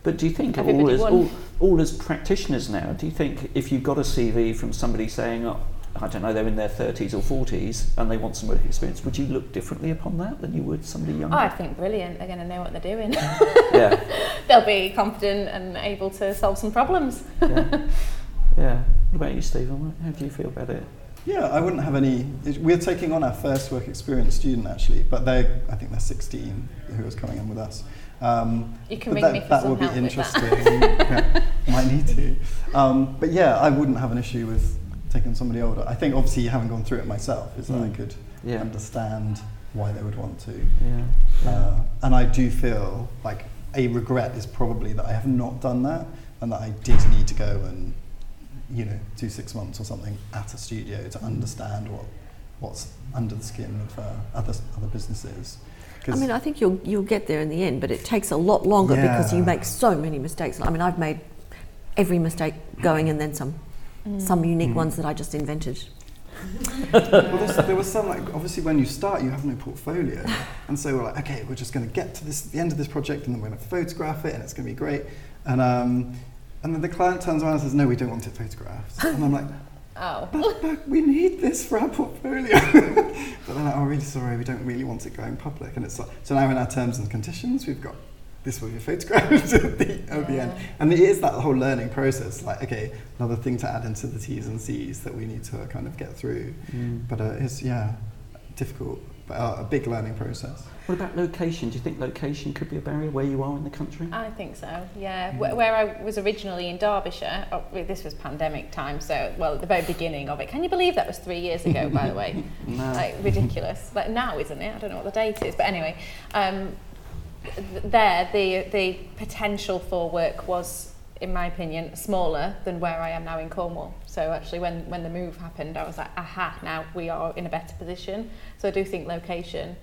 But do you think all as, all, all as practitioners now, do you think if you got a CV from somebody saying, oh, I don't know, they're in their 30s or 40s and they want some work experience, would you look differently upon that than you would somebody younger? oh, I think brilliant. They're going to know what they're doing. yeah, They'll be confident and able to solve some problems. yeah. yeah. What about you, Stephen? How do you feel about it? Yeah, I wouldn't have any. We're taking on our first work experience student actually, but they I think they're 16 who is coming in with us. Um, You can but ring that, me for that some will be help with that. interesting. yeah, might need to. Um, but yeah, I wouldn't have an issue with taking somebody older. I think obviously having gone through it myself is that I Mm. could Yeah. understand why they would want to. Yeah. Uh, and I do feel like a regret is probably that I have not done that and that I did need to go and, you know, do six months or something at a studio to understand what what's under the skin of uh, other other businesses. I mean, I think you'll you'll get there in the end, but it takes a lot longer because you make so many mistakes. I mean, I've made every mistake going and then some, some unique Mm. ones that I just invented. well, there was some like obviously when you start you have no portfolio, and so we're like, okay, we're just going to get to this the end of this project, and then we're going to photograph it, and it's going to be great. And um, and then the client turns around and says, no, we don't want it photographed. And I'm like, Oh. but, but we need this for our portfolio. but they're like, oh, really sorry, we don't really want it going public. And it's like, so now in our terms and conditions, we've got this will be photographed at the, at the end. And it is that whole learning process. Like, okay, another thing to add into the T's and C's that we need to kind of get through. Mm. But uh, it's, yeah, difficult, but uh, a big learning process. What about location? Do you think location could be a barrier where you are in the country? I think so, yeah. Wh- Where I was originally in Derbyshire, oh, this was pandemic time, so, well, at the very beginning of it. Can you believe that was three years ago, by the way? No. Like, ridiculous. Like, now, isn't it? I don't know what the date is, but anyway. Um, th- there, the, the potential for work was, in my opinion, smaller than where I am now in Cornwall. So actually, when, when the move happened, I was like, aha, now we are in a better position. So I do think location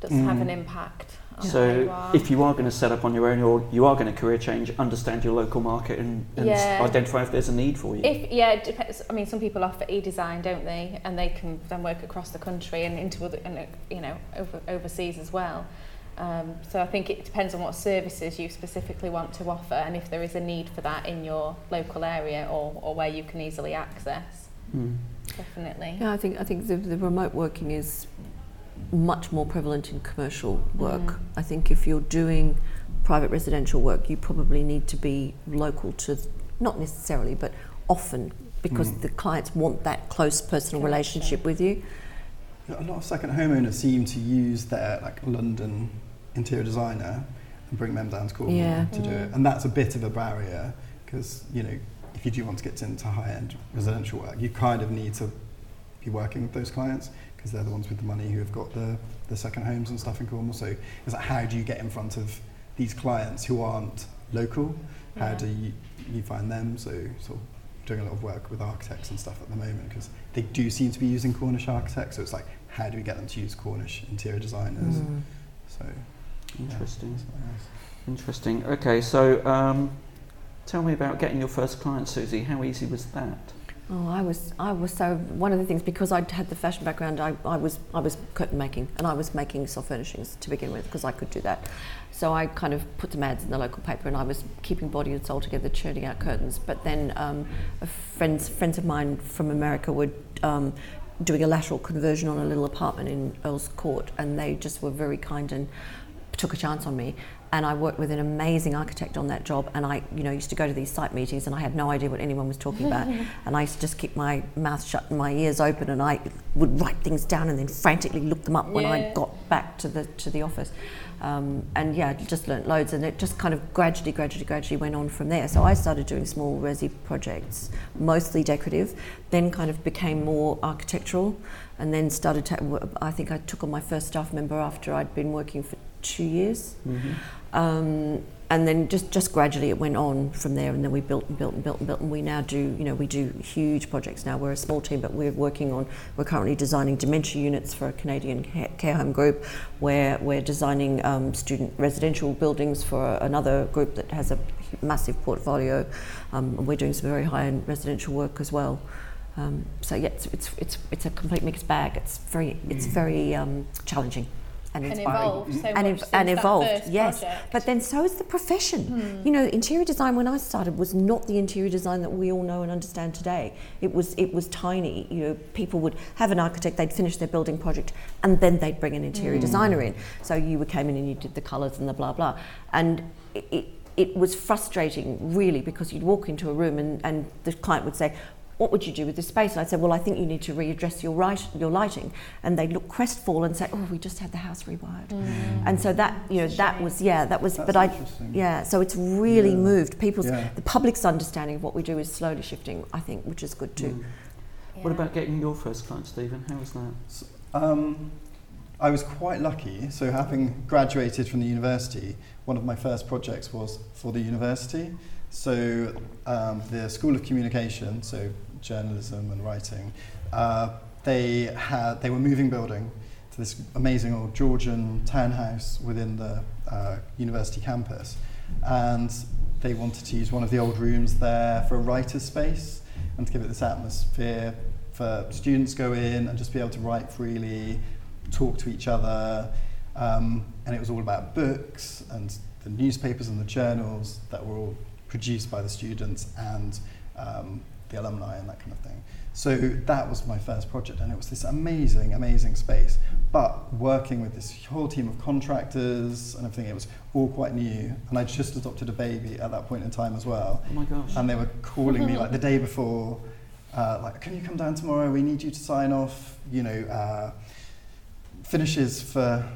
does have an impact on where you So, if you are going to set up on your own or you are going to career change, understand your local market and, and Yeah. identify if there's a need for you. If yeah, it depends. I mean, some people offer e-design, don't they? And they can then work across the country and into other, and, uh, you know, over, overseas as well. Um, so I think it depends on what services you specifically want to offer, and if there is a need for that in your local area or, or where you can easily access. Mm. Definitely. Yeah, I think I think the, the remote working is much more prevalent in commercial work. Mm. I think if you're doing private residential work, you probably need to be local to not necessarily, but often because Mm. the clients want that close personal relationship with you. A lot of second homeowners seem to use their like London interior designer and bring them down to Cornwall Yeah. to do it, and that's a bit of a barrier because you know if you do want to get into high-end residential work, you kind of need to be working with those clients because they're the ones with the money who have got the, the second homes and stuff in Cornwall. So it's like how do you get in front of these clients who aren't local? How Yeah. do you, you find them? So sort of doing a lot of work with architects and stuff at the moment because they do seem to be using Cornish architects. So it's like how do we get them to use Cornish interior designers? Mm. So Interesting. Interesting. Okay, so um, tell me about getting your first client, Susie. How easy was that? Oh, I was, I was so one of the things because I'd had the fashion background. I, I was, I was curtain making, and I was making soft furnishings to begin with because I could do that. So I kind of put some ads in the local paper, and I was keeping body and soul together, churning out curtains. But then um, friends, friends of mine from America were um, doing a lateral conversion on a little apartment in Earl's Court, and they just were very kind and took a chance on me and I worked with an amazing architect on that job and I you know used to go to these site meetings and I had no idea what anyone was talking about. And I used to just keep my mouth shut and my ears open and I would write things down and then frantically look them up when I got back to the to the office. Um, and yeah just learnt loads and it just kind of gradually gradually gradually went on from there. So I started doing small resi projects mostly decorative then kind of became more architectural and then started to, I think I took on my first staff member after I'd been working for two years. Um, and then just, just gradually it went on from there and then we built and built and built and built and we now do you know we do huge projects now. We're a small team but we're working on we're currently designing dementia units for a Canadian care home group where we're designing um, student residential buildings for another group that has a massive portfolio. Um, and we're doing some very high-end residential work as well. Um, so yeah it's, it's, it's, it's a complete mixed bag. It's very it's very um, challenging and And evolved so and, much ev- and evolved yes. Project. but then so is the profession. Hmm. you know interior design when i started was not the interior design that we all know and understand today. It was it was tiny. You know people would have an architect they'd finish their building project and then they'd bring an interior designer in. So you came in and you did the colors and the blah blah. And it, it, it was frustrating really because you'd walk into a room and, and the client would say what would you do with this space? And I said, well, I think you need to readdress your, right, your lighting. And they'd look crestfallen and say, oh, we just had the house rewired. And so that, you know, that was, yeah, that was, That's but I, yeah, so it's really Yeah. moved. People's, Yeah. the public's understanding of what we do is slowly shifting, I think, which is good too. Mm. What about getting your first client, Stephen? How was that? Um, I was quite lucky. So, having graduated from the university, one of my first projects was for the university. So, um, the School of Communication, so journalism and writing, uh, they had they were moving building to this amazing old Georgian townhouse within the uh, university campus, and they wanted to use one of the old rooms there for a writer's space and to give it this atmosphere for students go in and just be able to write freely, talk to each other. Um, and it was all about books and the newspapers and the journals that were all produced by the students and um, the alumni and that kind of thing. So that was my first project, and it was this amazing, amazing space. But working with this whole team of contractors and everything, it was all quite new. And I just adopted a baby at that point in time as well. Oh my gosh. And they were calling me like the day before, uh, like, can you come down tomorrow? We need you to sign off, you know, uh, finishes for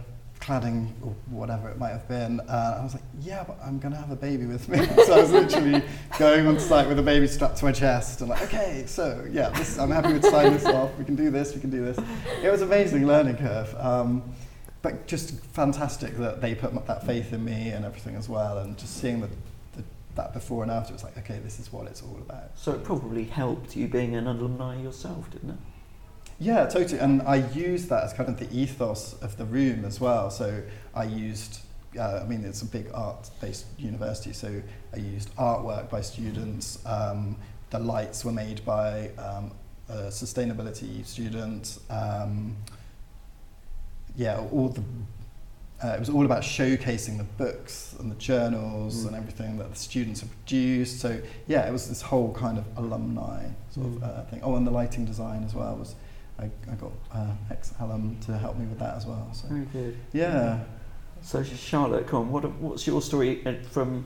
cladding or whatever it might have been. Uh, I was like, yeah, but I'm going to have a baby with me. so I was literally going on site with a baby strapped to my chest and like, okay, so yeah, this, I'm happy with signing this off. We can do this, we can do this. It was amazing learning curve. Um, but just fantastic that they put that faith in me and everything as well. And just seeing the, the, that before and after, it was like, okay, this is what it's all about. So it probably helped you being an alumni yourself, didn't it? Yeah, totally. And I used that as kind of the ethos of the room as well. So I used, uh, I mean, it's a big art-based university, so I used artwork by students. Um, the lights were made by um, a sustainability student. Um, yeah, all the. Uh, it was all about showcasing the books and the journals Mm. and everything that the students have produced. So yeah, it was this whole kind of alumni sort of Mm. uh, thing. Oh, and the lighting design as well was I, I got uh, ex alum to help me with that as well. So Very good. yeah, So Charlotte, come on, what, what's your story uh, from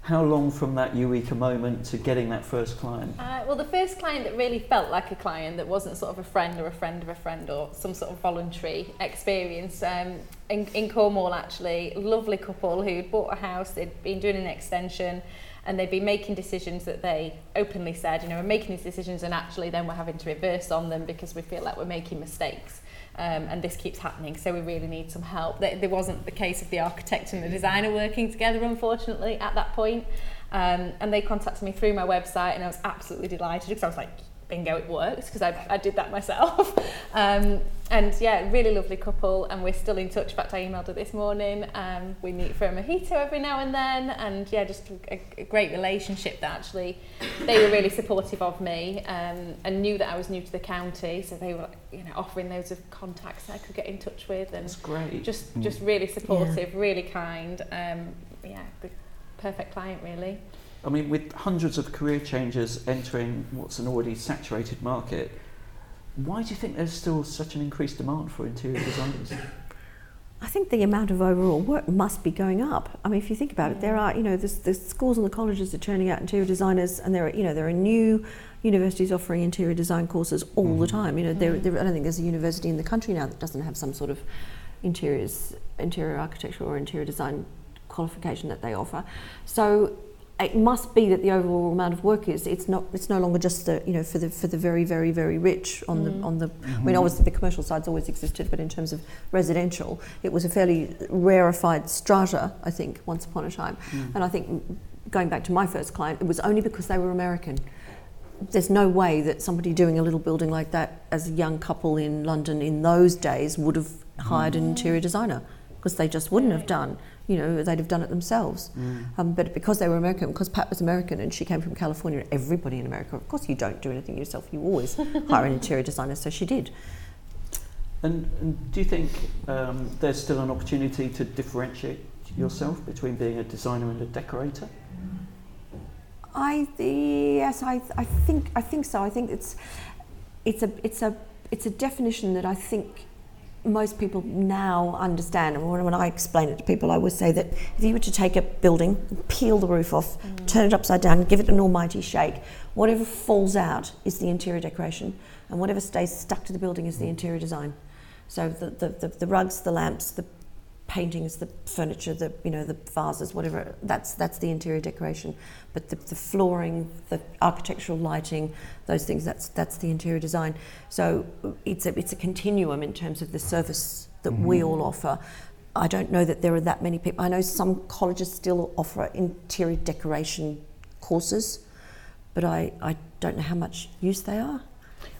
how long from that eureka moment to getting that first client? Uh, well, the first client that really felt like a client that wasn't sort of a friend or a friend of a friend or some sort of voluntary experience um, in, in Cornwall, actually, lovely couple who'd bought a house, they'd been doing an extension, and they'd been making decisions that they openly said, you know, we're making these decisions and actually then we're having to reverse on them because we feel like we're making mistakes. um, and this keeps happening, so we really need some help. There wasn't the case of the architect and the designer working together, unfortunately, at that point. Um, and they contacted me through my website, and I was absolutely delighted because I was like, bingo, it works because I, I did that myself. um, and yeah, really lovely couple, and we're still in touch. In fact, I emailed her this morning. Um, we meet for a mojito every now and then, and yeah, just a, a great relationship. That actually, they were really supportive of me um, and knew that I was new to the county, so they were you know offering loads of contacts I could get in touch with, and That's great. just just really supportive, really kind. Um, yeah, the perfect client, really. I mean, with hundreds of career changers entering what's an already saturated market, why do you think there's still such an increased demand for interior designers? I think the amount of overall work must be going up. I mean, if you think about it, there are, you know, the, the schools and the colleges are churning out interior designers, and there are, you know, there are new universities offering interior design courses all the mm-hmm. time. You know, there, mm-hmm. there, I don't think there's a university in the country now that doesn't have some sort of interiors, interior architecture or interior design qualification that they offer. So it must be that the overall amount of work is it's not it's no longer just the you know for the for the very very very rich on the mm. on the I mean mm-hmm. obviously the commercial side's always existed but in terms of residential it was a fairly rarefied strata I think once upon a time. Mm. And I think going back to my first client it was only because they were American. There's no way that somebody doing a little building like that as a young couple in London in those days would have hired an mm. interior designer because they just wouldn't have done. You know, they'd have done it themselves. Um, but because they were American, because Pat was American and she came from California, everybody in America, of course, you don't do anything yourself. You always hire an interior designer. So she did. And, and do you think um, there's still an opportunity to differentiate yourself between being a designer and a decorator? I yes, I, I think I think so. I think it's it's a it's a it's a definition that I think most people now understand. And when, I explain it to people, I always say that if you were to take a building, peel the roof off, mm. turn it upside down, give it an almighty shake, whatever falls out is the interior decoration, and whatever stays stuck to the building is the mm. interior design. So the, the, the, the rugs, the lamps, the paintings, the furniture, the you know the vases, whatever. That's that's the interior decoration. But the, the flooring, the architectural lighting, those things. That's that's the interior design. So it's a it's a continuum in terms of the service that we mm-hmm. all offer. I don't know that there are that many people. I know some colleges still offer interior decoration courses, but I, I don't know how much use they are.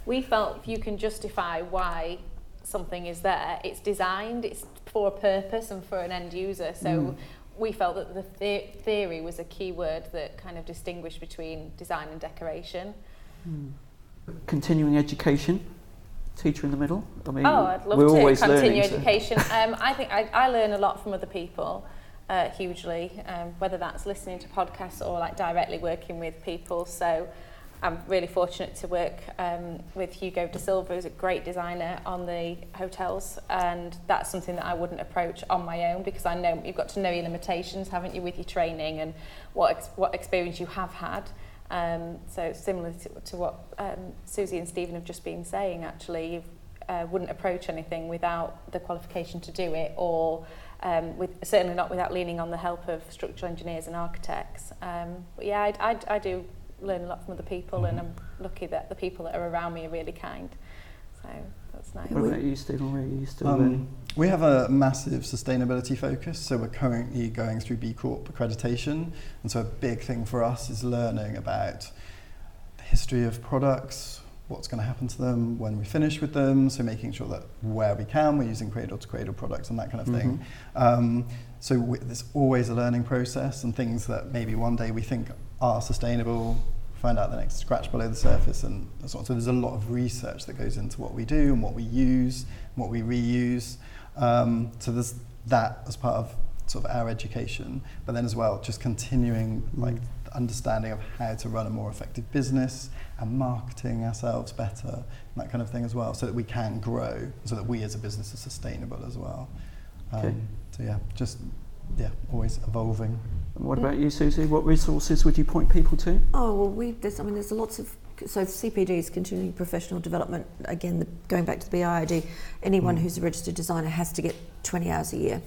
We felt if you can justify why something is there, it's designed, it's for a purpose and for an end user. So we felt that the the- theory was a key word that kind of distinguished between design and decoration. Continuing education, teacher in the middle? I mean, Oh, I'd love we're to always continue learning. so- education. um, I think I, I learn a lot from other people, uh, hugely, um, whether that's listening to podcasts or like directly working with people. So I'm really fortunate to work um, with Hugo De Silva, who's a great designer on the hotels, and that's something that I wouldn't approach on my own because I know you've got to know your limitations, haven't you, with your training and what ex- what experience you have had. Um, so similar to, to what um, Susie and Stephen have just been saying, actually, you uh, wouldn't approach anything without the qualification to do it, or um, with, certainly not without leaning on the help of structural engineers and architects. Um, but yeah, I, I, I do learn a lot from other people, and I'm lucky that the people that are around me are really kind. So that's nice. What about you, Stephen? Where are you still Um, we have a massive sustainability focus, so we're currently going through B Corp accreditation, and so a big thing for us is learning about the history of products, what's going to happen to them when we finish with them, so making sure that where we can, we're using cradle to cradle products and that kind of thing. Um, so we, there's always a learning process, and things that maybe one day we think are sustainable, find out the next scratch below the surface, and so on. So there's a lot of research that goes into what we do and what we use, and what we reuse. Um, so there's that as part of sort of our education, but then as well, just continuing like the understanding of how to run a more effective business and marketing ourselves better, and that kind of thing as well, so that we can grow, so that we as a business are sustainable as well. Um, Okay. So yeah, just yeah, always evolving. And what about you, Susie? What resources would you point people to? Oh well, we there's I mean there's lots of so CPD is continuing professional development. Again, the, going back to the BIID, anyone Mm. who's a registered designer has to get 20 hours a year.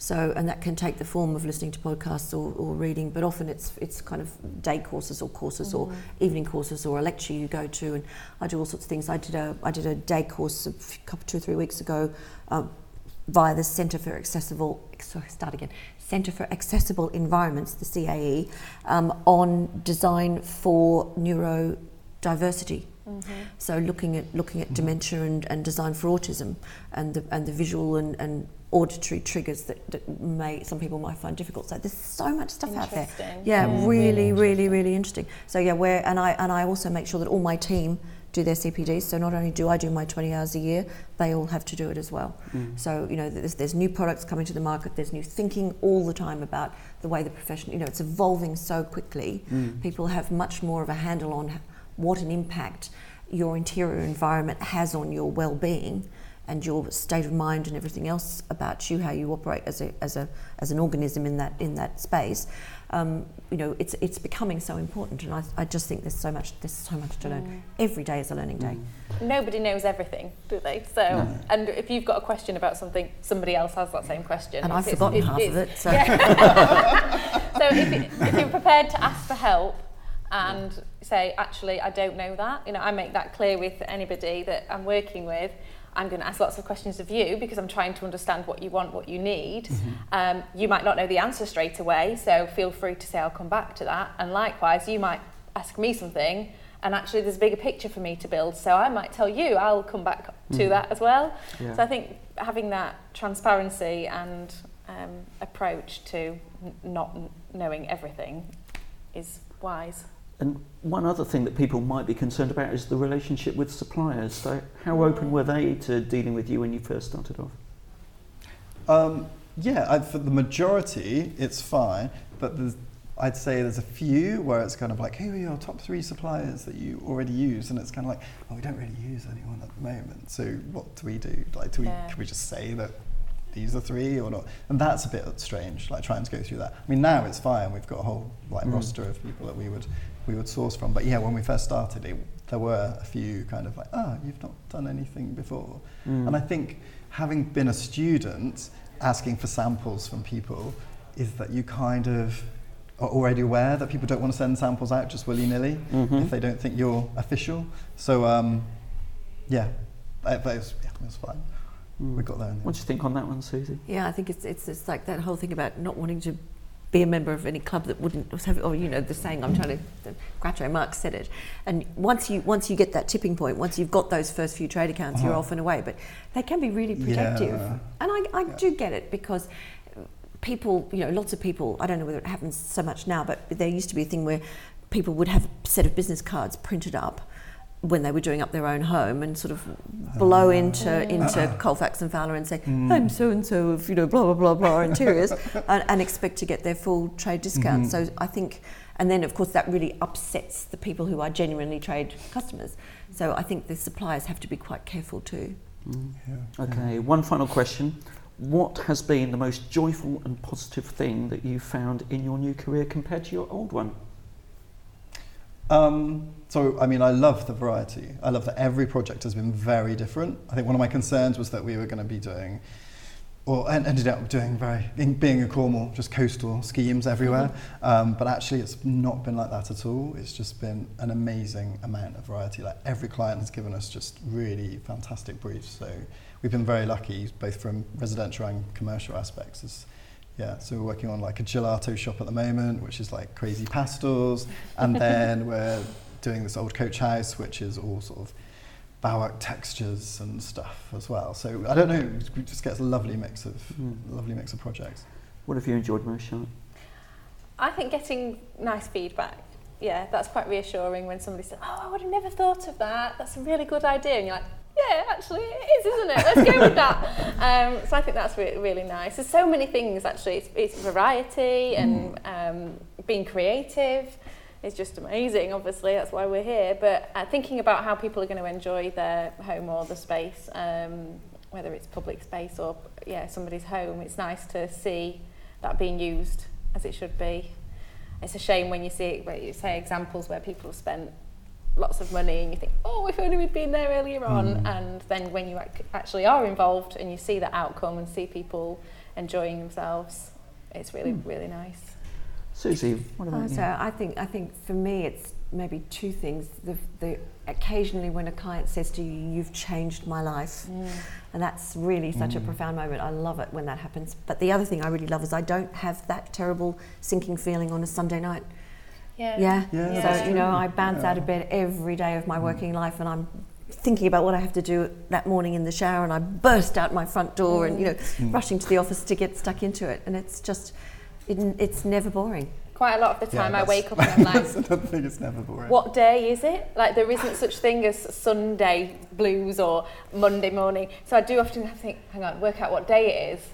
So, and that can take the form of listening to podcasts or, or reading, but often it's it's kind of day courses or courses or evening courses or a lecture you go to. And I do all sorts of things. I did a I did a day course a couple two or three weeks ago. Um, via the Centre for Accessible, sorry, start again, Centre for Accessible Environments, the CAE, um, on design for neurodiversity. So looking at looking at dementia and, and design for autism and the and the visual and, and auditory triggers that, that may some people might find difficult. So there's so much stuff out there. Yeah, Yeah, really, really really, really interesting. So yeah, where and I and I also make sure that all my team do their CPDs. So not only do I do my 20 hours a year, they all have to do it as well. Mm. So you know, there's, there's new products coming to the market. There's new thinking all the time about the way the profession. You know, it's evolving so quickly. Mm. People have much more of a handle on what an impact your interior environment has on your well-being and your state of mind and everything else about you, how you operate as a as a as an organism in that in that space. Um, you know, it's it's becoming so important, and I, I just think there's so much there's so much to learn. Every day is a learning day. Nobody knows everything, do they? So, and if you've got a question about something, somebody else has that same question. And I've It's- forgotten it- half of it. So So if, you- if you're prepared to ask for help and say, actually, I don't know that, you know, I make that clear with anybody that I'm working with. I'm going to ask lots of questions of you because I'm trying to understand what you want, what you need. Um, you might not know the answer straight away, so feel free to say, I'll come back to that. And likewise, you might ask me something, and actually, there's a bigger picture for me to build. So I might tell you, I'll come back to that as well. Yeah. So I think having that transparency and um, approach to n- not knowing everything is wise. And one other thing that people might be concerned about is the relationship with suppliers. So, how open were they to dealing with you when you first started off? Um, yeah, I, for the majority, it's fine, but there's, I'd say there's a few where it's kind of like, who are your top three suppliers that you already use? And it's kind of like, oh, we don't really use anyone at the moment. So what do we do? Like, do we, Yeah. can we just say that these are three or not? And that's a bit strange, like trying to go through that. I mean, now it's fine. We've got a whole like Mm. roster of people that we would we would source from. But yeah, when we first started, it, there were a few kind of like, oh, you've not done anything before. Mm. And I think having been a student, asking for samples from people is that you kind of are already aware that people don't want to send samples out just willy nilly Mhm. if they don't think you're official. So um, yeah, that, that was, yeah, it was fine. Mm. We got there. In the What do you think on that one, Susie? yeah, I think it's it's it's like that whole thing about not wanting to be a member of any club that wouldn't have, or you know, the saying I'm trying to. Groucho Marx said it, and once you once you get that tipping point, once you've got those first few trade accounts, you're Uh-huh. off and away. But they can be really protective, Yeah. and I, I Yeah. do get it because people, you know, lots of people. I don't know whether it happens so much now, but there used to be a thing where people would have a set of business cards printed up when they were doing up their own home and sort of blow into into Colefax and Fowler and say, I'm so and so of you know blah blah blah blah interiors, and, and expect to get their full trade discount. Mhm. So I think, and then of course that really upsets the people who are genuinely trade customers. So I think the suppliers have to be quite careful too. Yeah. Okay, one final question. What has been the most joyful and positive thing that you found in your new career compared to your old one? Um, so, I mean, I love the variety. I love that every project has been very different. I think one of my concerns was that we were going to be doing, or en- ended up doing very, in, being in Cornwall, just coastal schemes everywhere. Um, but actually, it's not been like that at all. It's just been an amazing amount of variety. Like every client has given us just really fantastic briefs. So we've been very lucky, both from residential and commercial aspects. It's, yeah, so we're working on like a gelato shop at the moment, which is like crazy pastels, and then we're doing this old coach house, which is all sort of Baroque textures and stuff as well. So I don't know, we just get a lovely mix of Mm. lovely mix of projects. What have you enjoyed most, Charlotte? I think getting nice feedback, yeah, that's quite reassuring when somebody says, "Oh, I would have never thought of that. That's a really good idea," and you're like, "Yeah, actually, it is, isn't it? Let's go with that." Um, so I think that's re- really nice. There's so many things actually. It's, it's variety and um, being creative. Is just amazing. Obviously, that's why we're here. But uh, thinking about how people are going to enjoy their home or the space, um, whether it's public space or yeah somebody's home, it's nice to see that being used as it should be. It's a shame when you see where you say examples where people have spent lots of money and you think, oh, if only we'd been there earlier on. And then when you ac- actually are involved and you see the outcome and see people enjoying themselves, it's really, really nice. Susie, what about oh, so you? I think I think for me it's maybe two things. The, the occasionally when a client says to you, "You've changed my life," mm. and that's really such a mm. profound moment. I love it when that happens. But the other thing I really love is I don't have that terrible sinking feeling on a Sunday night. Yeah. Yeah. Yeah, that's so you know. I bounce out of bed every day of my mm. working life, and I'm thinking about what I have to do that morning in the shower, and I burst out my front door, and you know, rushing to the office to get stuck into it, and it's just, it, it's never boring. Quite a lot of the Yeah, time I wake up and I'm like, That's another thing, it's never boring. what day is it? Like there isn't such thing as Sunday blues or Monday morning. So I do often have to think, hang on, work out what day it is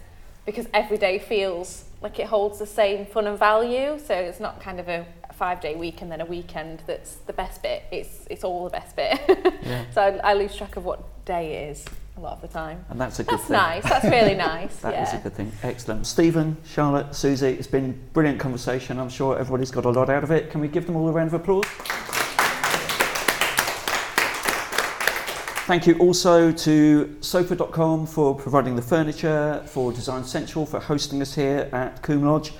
because every day feels like it holds the same fun and value. So it's not kind of a five day week and then a weekend that's the best bit. It's it's all the best bit. Yeah. so I, I lose track of what day it is a lot of the time. And that's a good That's thing. nice. That's really nice. That is yeah. a good thing. Excellent. Stephen, Charlotte, Susie, it's been a brilliant conversation. I'm sure everybody's got a lot out of it. Can we give them all a round of applause? Thank you also to sofa.com for providing the furniture, for Design Central for hosting us here at Coombe Lodge.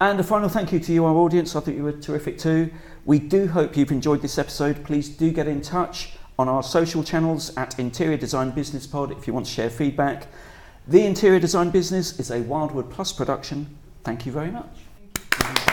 And a final thank you to you, our audience. I think you were terrific too. We do hope you've enjoyed this episode. Please do get in touch on our social channels at Interior Design Business Pod if you want to share feedback. The Interior Design Business is a Wildwood Plus production. Thank you very much.